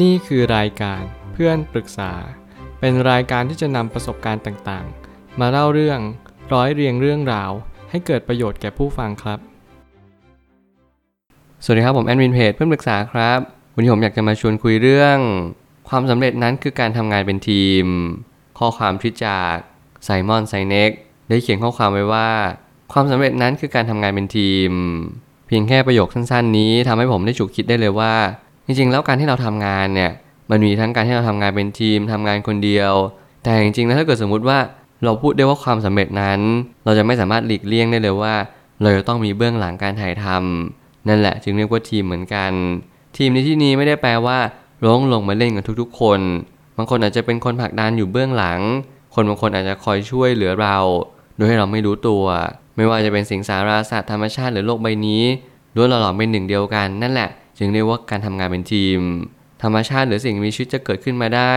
นี่คือรายการเพื่อนปรึกษา เป็นรายการที่จะนำประสบการณ์ต่างๆ มาเล่าเรื่องร้อยเรียงเรื่องราว ให้เกิดประโยชน์แก่ผู้ฟังครับ สวัสดีครับผมแอดมินเพจเพื่อนปรึกษาครับ วันนี้ผมอยากจะมาชวนคุยเรื่อง ความสำเร็จนั้นคือการทำงานเป็นทีม ข้อความที่จากไซมอนไซเน็กได้เขียนข้อความไว้ว่า ความสำเร็จนั้นคือการทำงานเป็นทีม เพียงแค่ประโยคสั้นๆ นี้ทำให้ผมได้ฉุกคิดได้เลยว่า จริงๆ แล้วการที่เราทำงานเนี่ยมันมีทั้งการที่เราทำงานเป็นทีมทำงานคนเดียว แต่จริงๆแล้วถ้าเกิดสมมุติว่าเราพูดได้ว่าความสำเร็จนั้น เราจะไม่สามารถหลีกเลี่ยงได้เลยว่า เราจะต้องมีเบื้องหลังการถ่ายทำนั่นแหละจึงเรียกว่าทีมเหมือนกัน ทีมในที่นี้ไม่ได้แปลว่าร้องลงมาเล่นกันทุกๆ คน บางคนอาจจะเป็นคนผลักดันอยู่เบื้องหลัง คนบางคนอาจจะคอยช่วยเหลือเรา โดยให้เราไม่รู้ตัว ไม่ว่าจะเป็นสิ่งสาราสัตว์ธรรมชาติหรือโลกใบนี้ล้วนหล่อๆเป็นหนึ่งเดียวกันนั่นแหละ จึงเรียกว่าการทำงานเป็นทีม ธรรมชาติหรือสิ่งมีชีวิตจะเกิดขึ้นมาได้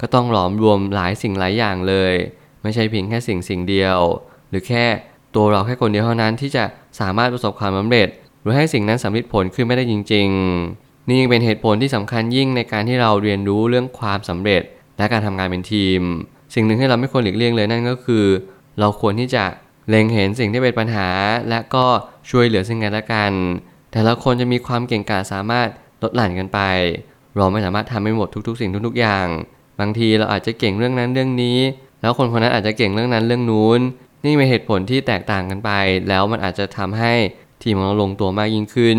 ก็ต้องหลอมรวมหลายสิ่งหลายอย่างเลย ไม่ใช่เพียงแค่สิ่งสิ่งเดียว หรือแค่ตัวเราแค่คนเดียวเท่านั้นที่จะสามารถประสบความสำเร็จ หรือให้สิ่งนั้นสำเร็จผลขึ้นไม่ได้จริง ๆ นี่ยังเป็นเหตุผลที่สำคัญยิ่งในการที่เราเรียนรู้เรื่องความสำเร็จ และการทำงานเป็นทีม สิ่งหนึ่งที่เราไม่ควรหลีกเลี่ยงเลยนั่นก็คือ เราควรที่จะเล็งเห็นสิ่งที่เป็นปัญหา และก็ช่วยเหลือซึ่งกันและกัน แต่ละคนจะมีความเก่งกาจสามารถลดหลั่นกันไป เราไม่สามารถทำให้หมดทุกๆ สิ่งทุกๆอย่าง บางทีเราอาจจะเก่งเรื่องนั้นเรื่องนี้ แล้วคนคนนั้นอาจจะเก่งเรื่องนั้นเรื่องนู้น นี่เป็นเหตุผลที่แตกต่างกันไป แล้วมันอาจจะทำให้ทีมของเราลงตัวมากยิ่งขึ้น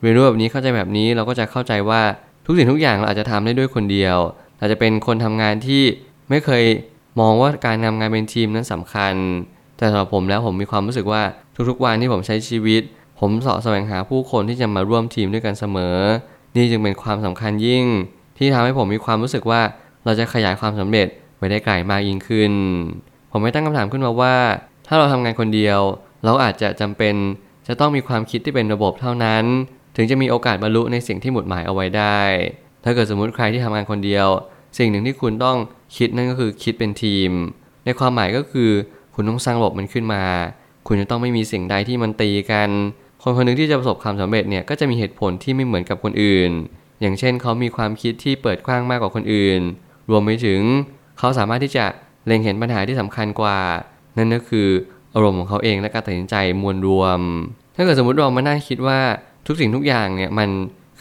เรียนรู้แบบนี้เข้าใจแบบนี้เราก็จะเข้าใจว่าทุกสิ่งทุกอย่างเราอาจจะทำได้ด้วยคนเดียวอาจจะเป็นคนทำงานที่ไม่เคยมองว่าการทำงานเป็นทีมนั้นสำคัญ แต่สำหรับผมแล้วผมมีความรู้สึกว่าทุกๆวันที่ผมใช้ชีวิต ผมสาะแสวงหาผู้คนที่จะมาร่วมทีมด้วยกันเสมอ นี่จึงเป็นความสำคัญยิ่ง ที่ทำให้ผมมีความรู้สึกว่าเราจะขยายความสำเร็จไปได้ไกลมากยิ่งขึ้น ผมไม่ตั้งคำถามขึ้นมาว่า ถ้าเราทำงานคนเดียว เราอาจจะจำเป็นจะต้องมีความคิดที่เป็นระบบเท่านั้น ถึงจะมีโอกาสบรรลุในสิ่งที่หมุดหมายเอาไว้ได้ ถ้าเกิดสมมุติใครที่ทำงานคนเดียว สิ่งหนึ่งที่คุณต้องคิดนั่นก็คือคิดเป็นทีม ในความหมายก็คือ คุณต้องสร้างระบบมันขึ้นมา คุณจะต้องไม่มีสิ่งใดที่มันตีกัน คนคนหนึ่งที่จะประสบความสำเร็จเนี่ยก็จะมีเหตุผลที่ไม่เหมือนกับคนอื่น อย่างเช่นเขามีความคิดที่เปิดกว้างมากกว่าคนอื่น รวมไปถึงเขาสามารถที่จะเล็งเห็นปัญหาที่สำคัญกว่า นั่นก็คืออารมณ์ของเขาเองและการตัดสินใจมวลรวม ถ้าเกิดสมมติเรามานั่งคิดว่าทุกสิ่งทุกอย่างเนี่ยมัน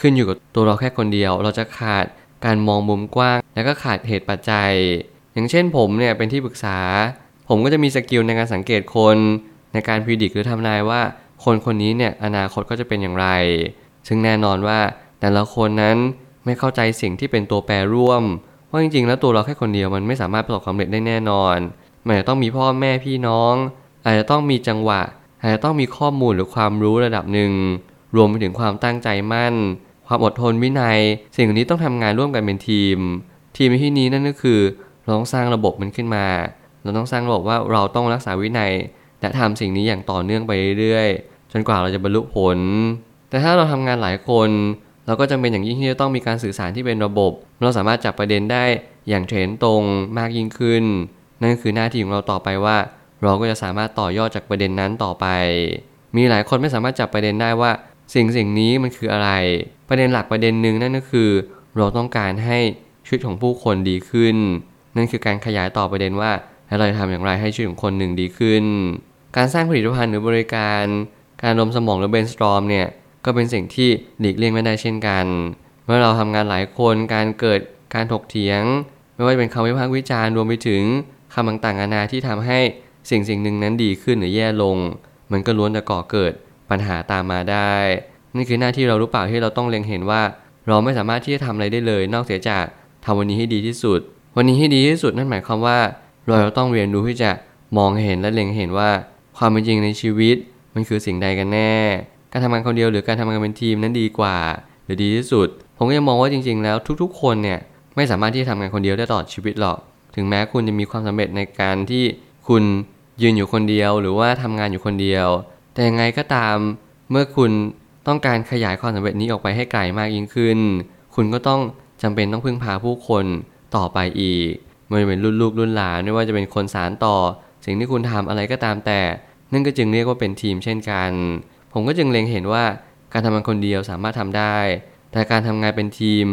ขึ้นอยู่กับตัวเราแค่คนเดียว เราจะขาดการมองมุมกว้าง และก็ขาดเหตุปัจจัย อย่างเช่นผมเนี่ยเป็นที่ปรึกษา ผมก็จะมีสกิลในการสังเกตคน ในการพิจิตรหรือทำนายว่า คนคนนี้เนี่ยอนาคตก็จะเป็นอย่างไร ซึ่งแน่นอนว่าแต่ละคนนั้นไม่เข้าใจสิ่งที่เป็นตัวแปรร่วม ว่าจริงๆ แล้วตัวเราแค่คนเดียวมันไม่สามารถประสบความสำเร็จได้แน่นอนมันจะต้องมีพ่อแม่พี่น้อง อาจจะต้องมีจังหวะ อาจจะต้องมีข้อมูลหรือความรู้ระดับหนึ่ง รวมไปถึงความตั้งใจมั่น ความอดทนวินัย สิ่งเหล่านี้ต้องทำงานร่วมกันเป็นทีม ทีมที่นี้นั่นก็คือเราต้องสร้างระบบมันขึ้นมา เราต้องสร้างระบบว่าเราต้องรักษาวินัย และทำสิ่งนี้อย่างต่อเนื่องไปเรื่อยๆ จนกว่าเราจะบรรลุผล แต่ถ้าเราทำงานหลายคน เราก็จำเป็นอย่างยิ่งที่จะต้องมีการสื่อสารที่เป็นระบบ เราสามารถจับประเด็นได้อย่างเทรนตรงมากยิ่งขึ้น นั่นคือหน้าที่ของเราต่อไปว่า เราก็จะสามารถต่อยอดจากประเด็นนั้นต่อไป มีหลายคนไม่สามารถจับประเด็นได้ว่า สิ่งสิ่งนี้มันคืออะไร ประเด็นหลักประเด็นหนึ่งนั่นก็คือ เราต้องการให้ชีวิตของผู้คนดีขึ้น นั่นคือการขยายต่อประเด็นว่าเราจะทำอย่างไรให้ชีวิตของคนหนึ่งดีขึ้น การสร้างผลิตภัณฑ์หรือบริการ การรวมสมองหรือ brainstorm เนี่ยก็เป็นสิ่งที่หลีกเลี่ยงไม่ได้เช่นกัน เมื่อเราทำงานหลายคนการเกิดการถกเถียง ไม่ว่าจะเป็นคำวิพากษ์วิจารณ์รวมไปถึงคำต่างๆนานาที่ทำให้สิ่งสิ่งหนึ่งนั้นดีขึ้นหรือแย่ลง มันก็ล้วนจะก่อเกิดปัญหาตามมาได้ นี่คือหน้าที่เรารู้เปล่าที่เราต้องเล็งเห็นว่า เราไม่สามารถที่จะทำอะไรได้เลย นอกเสียจากทำวันนี้ให้ดีที่สุด วันนี้ให้ดีที่สุดนั่นหมายความว่า เราต้องเรียนรู้ที่จะมองเห็นและเล็งเห็นว่า ความเป็นจริงในชีวิต มันคือสิ่งใดกันแน่ การทำงานคนเดียวหรือการทำงานเป็นทีมนั้นดีกว่า หรือดีที่สุด ผมก็ยังมองว่าจริง ๆ แล้วทุกๆ คนเนี่ยไม่สามารถที่จะทำงานคนเดียวได้ตลอดชีวิตหรอก ถึงแม้คุณจะมีความสำเร็จในการที่คุณยืนอยู่คนเดียว หรือว่าทำงานอยู่คนเดียว แต่ยังไงก็ตามเมื่อคุณต้องการขยายความสำเร็จนี้ออกไปให้ไกลมากยิ่งขึ้น คุณก็ต้องจำเป็นต้องพึ่งพาผู้คนต่อไปอีกไม่ว่าจะเป็นรุ่นลูกรุ่นหลานไม่ว่าจะเป็นคนสารต่อ สิ่งที่คุณทำอะไรก็ตามแต่ นั่นก็จึงเรียกว่าเป็นทีมเช่นกัน ผมก็จึงเล็งเห็นว่าการทำงานคนเดียวสามารถทำได้ แต่การทำงานเป็นทีม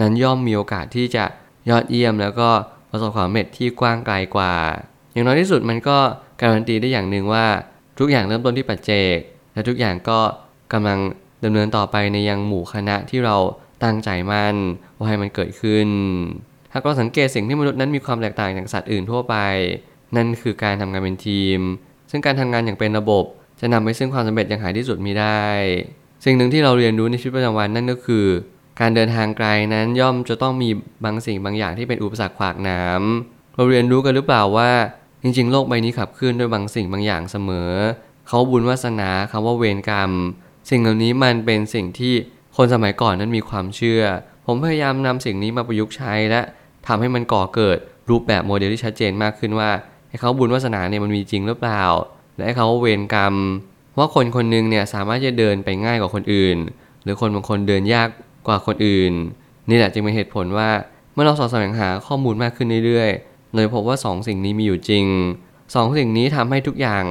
นั้นย่อมมีโอกาสที่จะยอดเยี่ยม แล้วก็ประสบความสำเร็จที่กว้างไกลกว่า อย่างน้อยที่สุดมันก็การันตีได้อย่างหนึ่งว่าทุกอย่างเริ่มต้นที่ปัจเจก และทุกอย่างก็กำลังดำเนินต่อไปในยังหมู่คณะที่เราตั้งใจมั่นว่าให้มันเกิดขึ้น หากเราสังเกตสิ่งที่มนุษย์นั้นมีความแตกต่างจากสัตว์อื่นทั่วไป นั่นคือการทำงานเป็นทีม ซึ่งการทำงานอย่างเป็นระบบ จะนำไปซึ่งความสำเร็จอย่างหายที่สุดมีได้ สิ่งหนึ่งที่เราเรียนรู้ในชีวิตประจำวันนั่นก็คือ การเดินทางไกลนั้นย่อมจะต้องมีบางสิ่งบางอย่างที่เป็นอุปสรรคขวากน้ำเราเรียนรู้กันหรือเปล่าว่า จริง ๆ โลกใบนี้ขับเคลื่อนด้วยบางสิ่งบางอย่างเสมอ เขาบุญวาสนาคำว่าเวรกรรม สิ่งเหล่านี้มันเป็นสิ่งที่คนสมัยก่อนนั้นมีความเชื่อ ผมพยายามนำสิ่งนี้มาประยุกต์ใช้และทำให้มันก่อเกิดรูปแบบโมเดลที่ชัดเจนมากขึ้นว่า ให้เขาบุญวาสนาเนี่ยมันมีจริงหรือเปล่า และให้เขาเวรกรรม ว่าคนคนหนึงเนี่ยสามารถจะเดินไปง่ายกว่าคนอื่น หรือคนบางคนเดินยากกว่าคนอื่น นี่แหละจึงเป็นเหตุผลว่าเมื่อเราสอดแสวงหาข้อมูลมากขึ้นเรื่อยๆเลยพบว่า2สิ่งนี้มีอยู่จริง2สิ่งนี้ทำให้ทุกอย่าง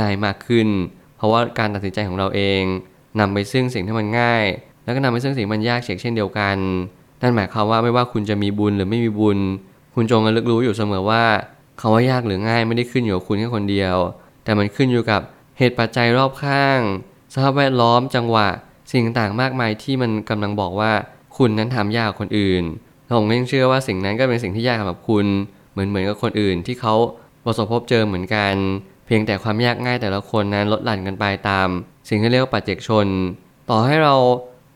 ง่ายมากขึ้น เพราะว่าการตัดสินใจของเราเองนำไปซึ่งสิ่งที่มันง่าย แล้วก็นำไปซึ่งสิ่งมันยากเช่นเดียวกันนั่นหมายความว่าไม่ว่าคุณจะมีบุญหรือไม่มีบุญ คุณจงระลึกรู้อยู่เสมอว่า คาว่ายากหรือง่ายไม่ได้ขึ้นอยู่กับคุณแค่คนเดียว แต่มันขึ้นอยู่กับเหตุปัจจัยรอบข้าง สภาพแวดล้อมจังหวะ สิ่งต่างๆมากมายที่มันกำลังบอกว่าคุณนั้นทำยากกว่าคนอื่นแล้วผมยังเชื่อว่าสิ่งนั้นก็เป็นสิ่งที่ยากสำหรับคุณ เหมือนเหมือนกับคนอื่นที่เขาประสบพบเจอเหมือนกัน เพียงแต่ความยากง่ายแต่ละคนนั้นลดหลั่นกันไปตาม สิ่งที่เรียกว่าปัจเจกชน ต่อให้เรา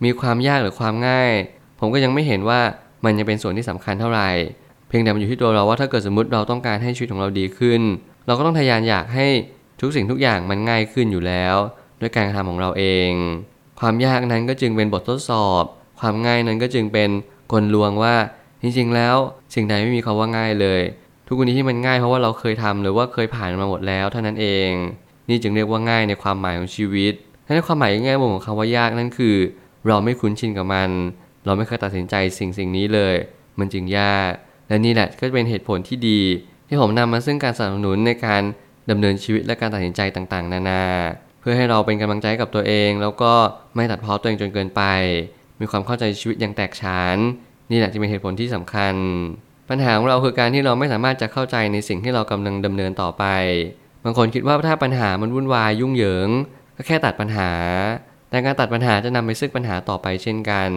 มีความยากหรือความง่าย ผมก็ยังไม่เห็นว่ามันยังเป็นส่วนที่สำคัญเท่าไหร่ พียงแต่มันอยู่ที่ตัวเราว่าถ้าเกิดสมมติเราต้องการให้ชีวิตของเราดีขึ้น เราก็ต้องทยานอยากให้ทุกสิ่งทุกอย่างมันง่ายขึ้นอยู่แล้ว ด้วยการกระทำของเราเอง ความยากนั้นก็จึงเป็นบททดสอบ ความง่ายนั้นก็จึงเป็นกลลวงว่าจริงๆแล้วสิ่งใดไม่มีคาว่าง่ายเลย ทุกวันนี้ที่มันง่ายเพราะว่าเราเคยทำหรือว่าเคยผ่านมาหมดแล้วเท่านั้นเอง นี่จึงเรียกว่าง่ายในความหมายของชีวิตในความหมายง่ายมุมของคำว่ายากนั่นคือ เราไม่คุ้นชินกับมัน เราไม่เคยตัดสินใจสิ่งสิ่งนี้เลย มันจึงยาก และนี่แหละก็เป็นเหตุผลที่ดี ที่ผมนำมาซึ่งการสนับสนุนในการดำเนินชีวิตและการตัดสินใจต่างๆ นานา เพื่อให้เราเป็นกำลังใจกับตัวเอง แล้วก็ไม่ตัดพ้อตัวเองจนเกินไป มีความเข้าใจชีวิตอย่างแตกฉาน นี่แหละจะเป็นเหตุผลที่สำคัญ ปัญหาของเราคือการที่เราไม่สามารถจะเข้าใจในสิ่งที่เรากำลังดำเนินต่อไป บางคนคิดว่าถ้าปัญหามันวุ่นวายยุ่งเหยิง ก็แค่ตัดปัญหา แต่การตัดปัญหาจะนำไปซึ่งปัญหาต่อไปเช่นกัน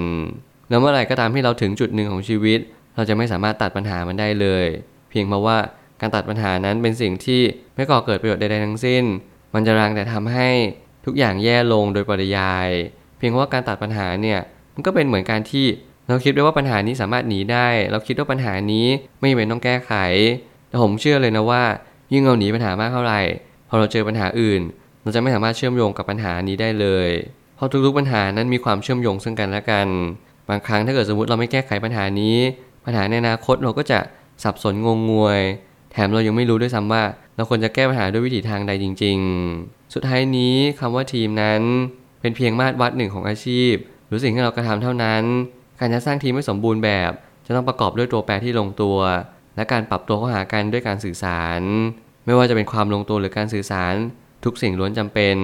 แล้วเมื่อไหร่ก็ตามที่เราถึงจุดหนึ่งของชีวิต เราจะไม่สามารถตัดปัญหามันได้เลย เพียงเพราะว่าการตัดปัญหานั้นเป็นสิ่งที่ไม่ก่อเกิดประโยชน์ใดๆทั้งสิ้น มันจะรังแต่ทำให้ทุกอย่างแย่ลงโดยปริยาย เพียงเพราะว่าการตัดปัญหาเนี่ยมันก็เป็นเหมือนการที่เราคิดได้ว่าปัญหานี้สามารถหนีได้ เราคิดว่าปัญหานี้ไม่เป็นต้องแก้ไข แต่ผมเชื่อเลยนะว่า ยิ่งเราหนีปัญหามากเท่าไหร่ พอเราเจอปัญหาอื่น เราจะไม่สามารถเชื่อมโยงกับปัญหานี้ได้เลย เพราะทุกๆปัญหานั้นมีความเชื่อมโยงซึ่งกันและกัน บางครั้งถ้าเกิดสมมติเราไม่แก้ไขปัญหานี้ ปัญหาในอนาคตเราก็จะสับสนงงงวย แถมเรายังไม่รู้ด้วยซ้ำว่า เราควรจะแก้ปัญหาด้วยวิถีทางใดจริง ๆ สุดท้ายนี้คำว่าทีมนั้น เป็นเพียงมาตรวัดหนึ่งของอาชีพ หรือสิ่งที่เรากระทำเท่านั้น การจะสร้างทีมให้สมบูรณ์แบบ จะต้องประกอบด้วยตัวแปรที่ลงตัว และการปรับตัวเข้าหากันด้วยการสื่อสาร ไม่ว่าจะเป็นความลงตัวหรือการสื่อสาร ทุกสิ่งล้วนจำเป็น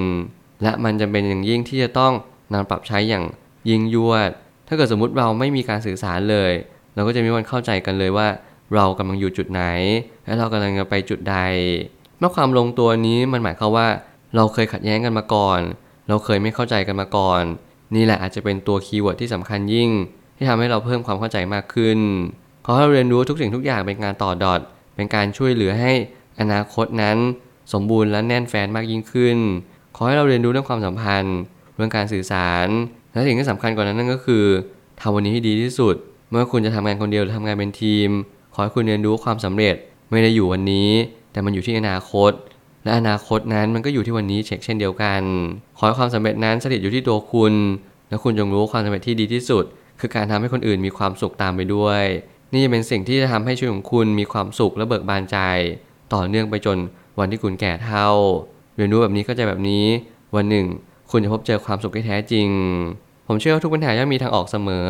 และมันจำเป็นอย่างยิ่งที่จะต้องนำปรับใช้อย่างยิ่งยวด ถ้าเกิดสมมุติเราไม่มีการสื่อสารเลย เราก็จะไม่มีวันเข้าใจกันเลยว่า เรากำลังอยู่จุดไหน และเรากำลังจะไปจุดใด เมื่อความลงตัวนี้มันหมายความว่า เราเคยขัดแย้งกันมาก่อน เราเคยไม่เข้าใจกันมาก่อน นี่แหละอาจจะเป็นตัว keyword ที่สำคัญยิ่ง ที่ทำให้เราเพิ่มความเข้าใจมากขึ้นขอให้เราเรียนรู้ทุกสิ่งทุกอย่างเป็นการต่อ dot เป็นการช่วยเหลือให้อนาคตนั้น สมบูรณ์และแน่นแฟนมากยิ่งขึ้น ขอให้เราเรียนรู้เรื่องความสัมพันธ์ เรื่องการสื่อสาร และสิ่งที่สำคัญกว่านั้นนั่นก็คือทำวันนี้ให้ดีที่สุด เมื่อคุณจะทำงานคนเดียวหรือทำงานเป็นทีม ขอให้คุณเรียนรู้ความสำเร็จไม่ได้อยู่วันนี้ แต่มันอยู่ที่อนาคต และอนาคตนั้นมันก็อยู่ที่วันนี้เช็คเช่นเดียวกัน ขอให้ความสำเร็จนั้นสถิตอยู่ที่ตัวคุณ และคุณจงรู้ความสำเร็จที่ดีที่สุด คือการทำให้คนอื่นมีความสุขตามไปด้วย นี่จะเป็นสิ่งที่จะทำให้ชีวิตของคุณมีความสุขและเบิกบานใจ ต่อเนื่องไปจนวันที่คุณแก่เฒ่า เรียนรู้แบบนี้เข้าใจแบบนี้วันหนึ่ง คุณจะพบเจอความสุขที่แท้จริง ผมเชื่อว่าทุกปัญหาย่อมมีทางออกเสมอ